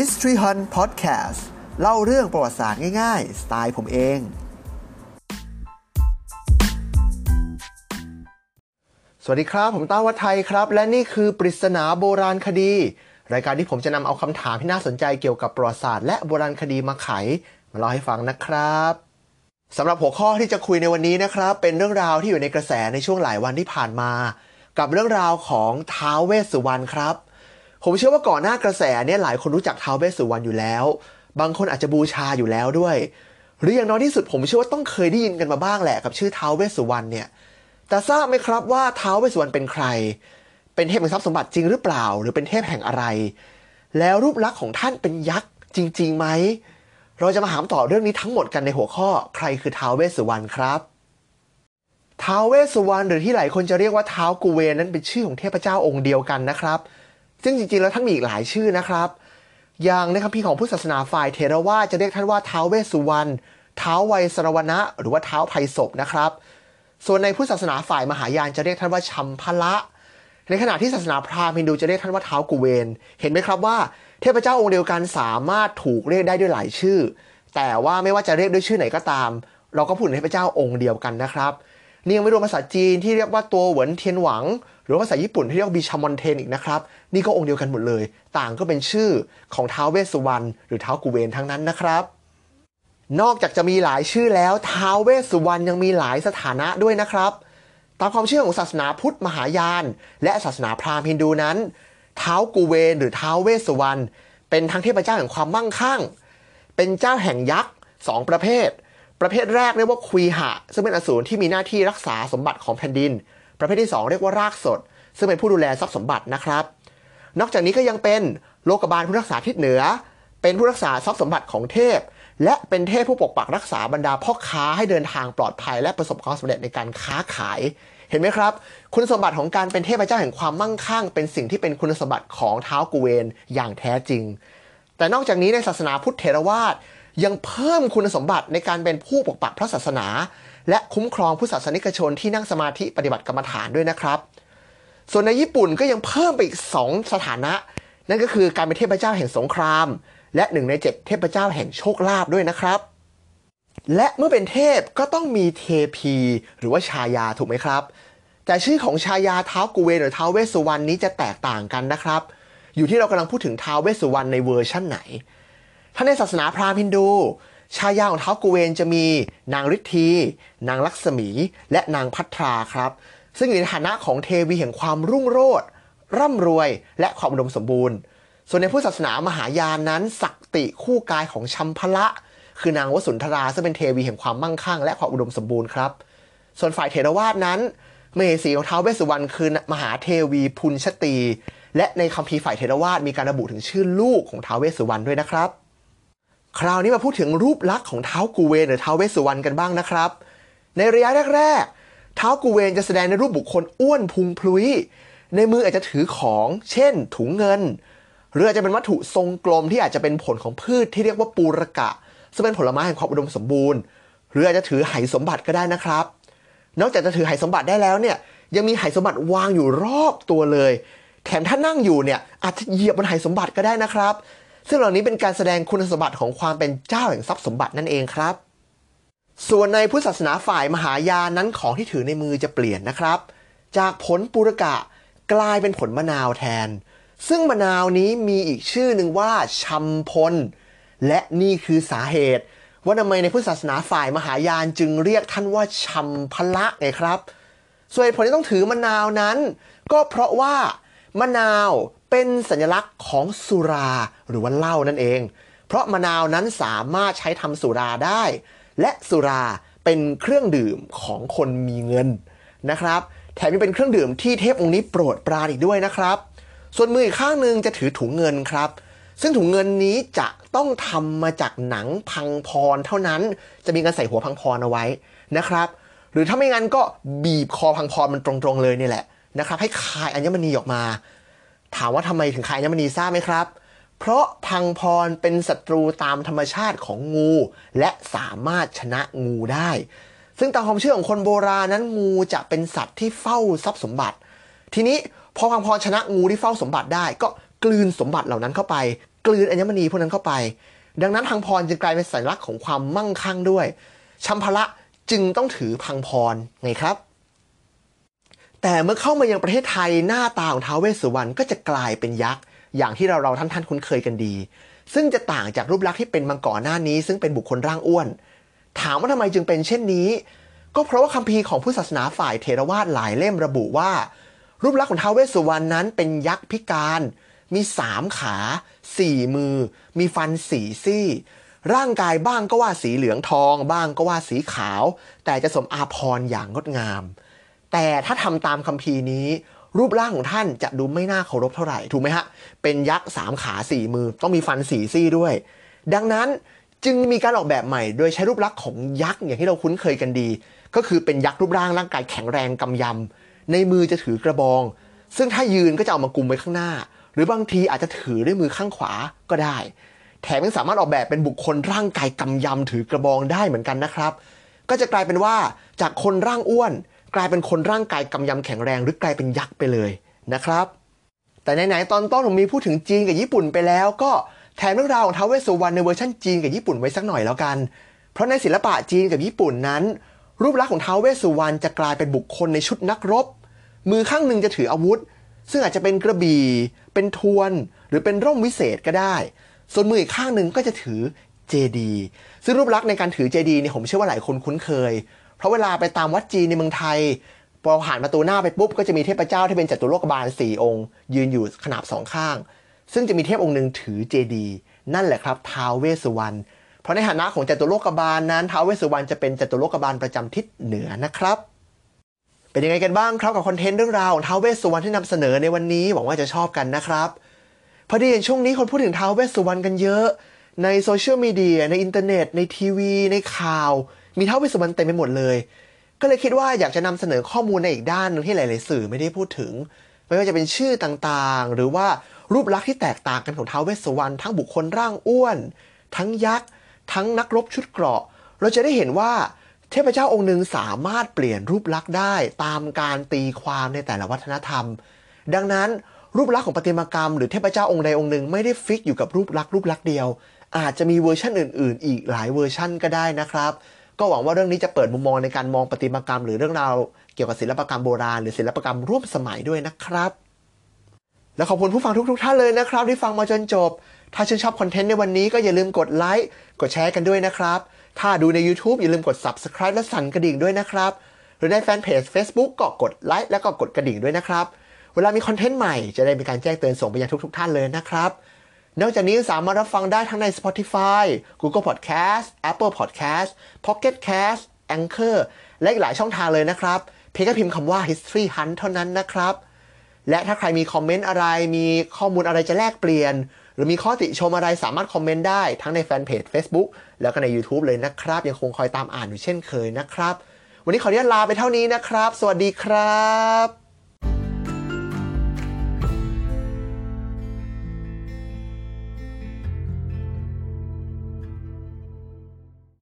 History Hunt Podcast เล่าเรื่องประวัติศาสตร์ง่ายๆ สไตล์ผมเอง สวัสดีครับ ผมต้าวัฒไทยครับ และนี่คือปริศนาโบราณคดี รายการที่ผมจะนำเอาคำถามที่น่าสนใจเกี่ยวกับประวัติศาสตร์และโบราณคดีมาไข มาเล่าให้ฟังนะครับสำหรับหัวข้อที่จะคุยในวันนี้นะครับ เป็นเรื่องราวที่อยู่ในกระแสในช่วงหลายวันที่ผ่านมา กับเรื่องราวของท้าวเวสสุวรรณครับ ผมเชื่อว่าก่อนหน้ากระแสเนี่ยหลายคนรู้จักท้าวเวสสุวรรณอยู่แล้ว บางคนอาจจะบูชาอยู่แล้วด้วย หรืออย่างน้อยที่สุดผมเชื่อว่าต้องเคยได้ยินกันมาบ้างแหละกับชื่อท้าวเวสสุวรรณเนี่ยแต่ทราบไหมครับว่าท้าวเวสสุวรรณเป็นใคร เป็นเทพแห่งทรัพย์สมบัติจริงหรือเปล่า หรือเป็นเทพแห่งอะไร แล้วรูปลักษณ์ของท่านเป็นยักษ์จริงๆไหมเราจะมาถามต่อเรื่องนี้ทั้งหมดกันในหัวข้อ ใครคือท้าวเวสสุวรรณครับท้าวเวสสุวรรณหรือที่หลายคนจะเรียกว่าท้าวกุเวนนั้นเป็นชื่อของเทพเจ้าองค์เดียวกันนะครับ ซึ่งจริงๆ แล้วท่านมีอีกหลายชื่อนะครับ อย่างในคัมภีร์ของพุทธศาสนาฝ่ายเทรวาจะเรียกท่านว่าท้าวเวสสุวรรณท้าวไวยสรวนะหรือว่าท้าวไพศพนะครับ ส่วนในพุทธศาสนาฝ่ายมหายานจะเรียกท่านว่าชัมพละ ในขณะที่ศาสนาพราหมณ์ฮินดูจะเรียกท่านว่าท้าวกุเวน เห็นไหมครับว่าเทพเจ้าองค์เดียวกันสามารถถูกเรียกได้ด้วยหลายชื่อ แต่ว่าไม่ว่าจะเรียกด้วยชื่อไหนก็ตาม เราก็พูดถึงเทพเจ้าองค์เดียวกันนะครับนี่ยังไม่รวมภาษาจีนที่เรียกว่าตัวเหวินเทียนหวัง หรือภาษาญี่ปุ่นที่เรียกว่าบิชามอนเทนอีกนะครับ นี่ก็องค์เดียวกันหมดเลย ต่างก็เป็นชื่อของท้าวเวสสุวรรณหรือท้าวกุเวนทั้งนั้นนะครับ นอกจากจะมีหลายชื่อแล้วท้าวเวสสุวรรณยังมีหลายสถานะด้วยนะครับ ตามความเชื่อของศาสนาพุทธมหายาน และศาสนาพราหมณ์ฮินดูนั้นท้าวกุเวนหรือท้าวเวสสุวรรณเป็นทั้งเทพเจ้าแห่งความมั่งคั่ง เป็นเจ้าแห่งยักษ์สองประเภท ประเภทแรกเรียกว่าคุยหะ ซึ่งเป็นอสูรที่มีหน้าที่รักษาสมบัติของแผ่นดิน ประเภทที่ 2 เรียกว่ารากสด ซึ่งเป็นผู้ดูแลทรัพย์สมบัตินะครับ นอกจากนี้ก็ยังเป็นโลกบาลผู้รักษาทิศเหนือ เป็นผู้รักษาทรัพย์สมบัติของเทพ และเป็นเทพผู้ปกปักรักษาบรรดาพ่อค้าให้เดินทางปลอดภัย และประสบความสำเร็จในการค้าขาย เห็นไหมครับ คุณสมบัติของการเป็นเทพเจ้าแห่งความมั่งคั่ง เป็นสิ่งที่เป็นคุณสมบัติของเท้ากุเวนอย่างแท้จริง แต่นอกจากนี้ในศาสนาพุทธเถรวาท ยังเพิ่มคุณสมบัติในการเป็นผู้ปกปักพระศาสนา และคุ้มครองผู้ศาสนิกชนที่นั่งสมาธิปฏิบัติกรรมฐานด้วยนะครับ ส่วนในญี่ปุ่นก็ยังเพิ่มไปอีก 2 สถานะ นั่นก็คือการเป็นเทพเจ้าแห่งสงคราม และหนึ่งใน 7 เทพเจ้าแห่งโชคลาภด้วยนะครับ และเมื่อเป็นเทพก็ต้องมีเทพี หรือว่าชายาถูกไหมครับ แต่ชื่อของชายาเท้ากุเวนหรือเท้าเวสสุวรรณนี้จะแตกต่างกันนะครับ อยู่ที่เรากำลังพูดถึงเท้าเวสสุวรรณในเวอร์ชั่นไหน ถ้าในศาสนาพราหมณ์ฮินดู ชายาของเท้ากุเวนจะมีนางฤทธี นางลักษมี และนางพัทราครับ ซึ่งอยู่ในฐานะของเทวีแห่งความรุ่งโรจน์ร่ำรวยและความอุดมสมบูรณ์ ส่วนในพุทธศาสนามหายานนั้นศักติคู่กายของชัมพละ คือนางวสุนทราซึ่งเป็นเทวีแห่งความมั่งคั่งและความอุดมสมบูรณ์ครับ ส่วนฝ่ายเทรวาสนั้นมเหสีของท้าวเวสสุวรรณคือมหาเทวีพุนชตี และในคัมภีร์ฝ่ายเทรวาสมีการระบุถึงชื่อลูกของท้าวเวสสุวรรณด้วยนะครับ คราวนี้มาพูดถึงรูปลักษณ์ของเท้ากูเวนหรือเท้าเวสสุวรรณกันบ้างนะครับ ในระยะแรกๆเท้ากูเวนจะแสดงในรูปบุคคลอ้วนพุงพลุย ในมืออาจจะถือของ เช่น ถุงเงิน หรืออาจจะเป็นวัตถุทรงกลมที่อาจจะเป็นผลของพืชที่เรียกว่าปูรกะ ซึ่งเป็นผลไม้แห่งความอุดมสมบูรณ์ หรืออาจจะถือไหสมบัติก็ได้นะครับ นอกจากจะถือไหสมบัติได้แล้วเนี่ยยังมีไหสมบัติวางอยู่รอบตัวเลย แถมถ้านั่งอยู่เนี่ยอาจจะเหยียบบนไหสมบัติก็ได้นะครับ ซึ่งเหล่านี้เป็นการแสดงคุณสมบัติของความเป็นเจ้าแห่งทรัพย์สมบัตินั่นเองครับ ส่วนในพุทธศาสนาฝ่ายมหายานนั้นของที่ถือในมือจะเปลี่ยนนะครับ จากผลปุรกะกลายเป็นผลมะนาวแทน ซึ่งมะนาวนี้มีอีกชื่อหนึ่งว่าชัมพล และนี่คือสาเหตุ ว่าทำไมในพุทธศาสนาฝ่ายมหายานจึงเรียกท่านว่าชัมพละไงครับ ส่วนผลที่ต้องถือมะนาวนั้น ก็เพราะว่ามะนาว เป็นสัญลักษณ์ของสุราหรือว่าเหล้านั่นเอง เพราะมะนาวนั้นสามารถใช้ทำสุราได้ และสุราเป็นเครื่องดื่มของคนมีเงินนะครับ แถมยังเป็นเครื่องดื่มที่เทพองค์นี้โปรดปรานอีกด้วยนะครับ ส่วนมืออีกข้างหนึ่งจะถือถุงเงินครับ ซึ่งถุงเงินนี้จะต้องทำมาจากหนังพังพรเท่านั้น จะมีการใส่หัวพังพรเอาไว้นะครับ หรือถ้าไม่งั้นก็บีบคอพังพรมันตรงๆเลยนี่แหละนะครับ ให้คายอัญมณีออกมา ถามว่าทำไมถึงคายอัญมณีทราบไหมครับ เพราะพังพรเป็นศัตรูตามธรรมชาติของงู และสามารถชนะงูได้ ซึ่งตามความเชื่อของคนโบราณนั้นงูจะเป็นสัตว์ที่เฝ้าทรัพย์สมบัติ ทีนี้พอพังพรชนะงูที่เฝ้าสมบัติได้ ก็กลืนสมบัติเหล่านั้นเข้าไป กลืนอัญมณีพวกนั้นเข้าไป ดังนั้นพังพรจึงกลายเป็นสัญลักษณ์ของความมั่งคั่งด้วยชัมพละจึงต้องถือพังพรไงครับ แต่เมื่อเข้ามายังประเทศไทยหน้าตาของท้าวเวสสุวรรณก็จะกลายเป็นยักษ์ อย่างที่เราเราท่านท่านคุ้นเคยกันดี ซึ่งจะต่างจากรูปลักษณ์ที่เป็นมาก่อนหน้านี้ ซึ่งเป็นบุคคลร่างอ้วน ถามว่าทำไมจึงเป็นเช่นนี้ ก็เพราะว่าคัมภีร์ของผู้ศาสนาฝ่ายเทรวาสหลายเล่มระบุว่า รูปลักษณ์ของท้าวเวสสุวรรณนั้นเป็นยักษ์พิการ มีสามขาสี่มือ มีฟันสี่ซี่ร่างกายบ้างก็ว่าสีเหลืองทอง บ้างก็ว่าสีขาว แต่จะสมอาพรณ์อย่างงดงาม แต่ถ้าทำตามคัมภีร์นี้ รูปร่างของท่านจะดูไม่น่าเคารพเท่าไหร่ถูกไหมฮะ เป็นยักษ์สามขาสี่มือ ต้องมีฟันสี่ซี่ด้วย ดังนั้นจึงมีการออกแบบใหม่ โดยใช้รูปลักษณ์ของยักษ์อย่างที่เราคุ้นเคยกันดี ก็คือเป็นยักษ์รูปร่างร่างกายแข็งแรงกำยำในมือจะถือกระบอง ซึ่งถ้ายืนก็จะเอามากุมไว้ข้างหน้า หรือบางทีอาจจะถือด้วยมือข้างขวาก็ได้ แถมยังสามารถออกแบบเป็นบุคคลร่างกายกำยำถือกระบองได้เหมือนกันนะครับ ก็จะกลายเป็นว่าจากคนร่างอ้วน กลายเป็นคนร่างกายกำยำแข็งแรง หรือกลายเป็นยักษ์ไปเลยนะครับ แต่ไหนๆตอนต้นผมมีพูดถึงจีนกับญี่ปุ่นไปแล้ว ก็แถมเรื่องราวของท้าวเวสสุวรรณในเวอร์ชันจีนกับญี่ปุ่นไว้สักหน่อยแล้วกัน เพราะในศิลปะจีนกับญี่ปุ่นนั้น รูปลักษณ์ของท้าวเวสสุวรรณจะกลายเป็นบุคคลในชุดนักรบ มือข้างหนึ่งจะถืออาวุธ ซึ่งอาจจะเป็นกระบี่ เป็นทวน หรือเป็นร่มวิเศษก็ได้ ส่วนมืออีกข้างหนึ่งก็จะถือเจดีย์ซึ่งรูปลักษณ์ในการถือเจดีย์เนี่ยผมเชื่อว่าหลายคนคุ้นเคย เพราะเวลาไปตามวัดจีนในเมืองไทยพอผ่านประตูหน้าไปปุ๊บก็จะมีเทพเจ้าที่เป็นจัตุโลกบาลสี่องค์ ยืนอยู่ขนาบสองข้าง ซึ่งจะมีเทพองค์หนึ่งถือเจดีย์นั่นแหละครับท้าวเวสสุวรรณเพราะในฐานะของจัตุโลกบาลนั้นท้าวเวสสุวรรณจะเป็นจัตุโลกบาลประจำทิศเหนือนะครับ เป็นยังไงกันบ้างครับกับคอนเทนต์เรื่องราวของท้าวเวสสุวรรณที่นำเสนอในวันนี้หวังว่าจะชอบกันนะครับพอดีอย่างช่วงนี้คนพูดถึงท้าวเวสสุวรรณกันเยอะ ในโซเชียลมีเดียในอินเทอร์เน็ตในทีวี ในข่าว มีเท้าวเวสุวรรณเต็มไปหมดเลย ก็เลยคิดว่าอยากจะนำเสนอข้อมูลในอีกด้านหนึงที่หลาย ๆ สื่อไม่ได้พูดถึง ไม่ว่าจะเป็นชื่อต่างๆ หรือว่ารูปลักษณ์ที่แตกต่างกันของท้าวเวสสุวรรณทั้งบุคคลร่างอ้วน ทั้งยักษ์ ทั้งนักรบชุดเกราะ เราจะได้เห็นว่าเทพเจ้าองค์หนึ่งสามารถเปลี่ยนรูปลักษณ์ได้ตามการตีความในแต่ละวัฒนธรรม ดังนั้นรูปลักษณ์ของประติมากรรมหรือเทพเจ้าองค์ใดองค์หนึ่งไม่ได้ฟิกอยู่กับรูปลักษณ์รูปลักษณ์เดียว อาจจะมีเวอร์ชันอื่น ๆ อีกหลายเวอร์ชันก็ได้นะครับ ก็หวังว่าเรื่องนี้จะเปิดมุมมองในการมองประติมากรรม หรือเรื่องราวเกี่ยวกับศิลปกรรมโบราณ หรือศิลปกรรมร่วมสมัยด้วยนะครับ และขอบคุณผู้ฟังทุกๆท่านเลยนะครับ ที่ฟังมาจนจบ ถ้าชื่นชอบคอนเทนต์ในวันนี้ก็อย่าลืมกดไลค์กดแชร์กันด้วยนะครับ ถ้าดูใน YouTube อย่าลืมกด Subscribe และสั่นกระดิ่งด้วยนะครับหรือในแฟนเพจ Facebook ก็กดไลค์แล้วก็กดกระดิ่งด้วยนะครับ เวลามีคอนเทนต์ใหม่จะได้มีการแจ้งเตือนส่งไปยังทุกๆท่านเลยนะครับ นอกจากนี้สามารถรับฟังได้ทั้งใน Spotify Google Podcast Apple Podcast Pocket Cast Anchor และอีกหลายช่องทางเลยนะครับ เพียงแค่พิมพ์คำว่า History Hunt เท่านั้นนะครับ และถ้าใครมีคอมเมนต์อะไร มีข้อมูลอะไรจะแลกเปลี่ยน หรือมีข้อติชมอะไรสามารถคอมเมนต์ได้ทั้งในแฟนเพจ Facebook แล้วก็ใน YouTube เลยนะครับ ยังคงคอยตามอ่านอยู่เช่นเคยนะครับ วันนี้ขออนุญาตลาไปเท่านี้นะครับ สวัสดีครับ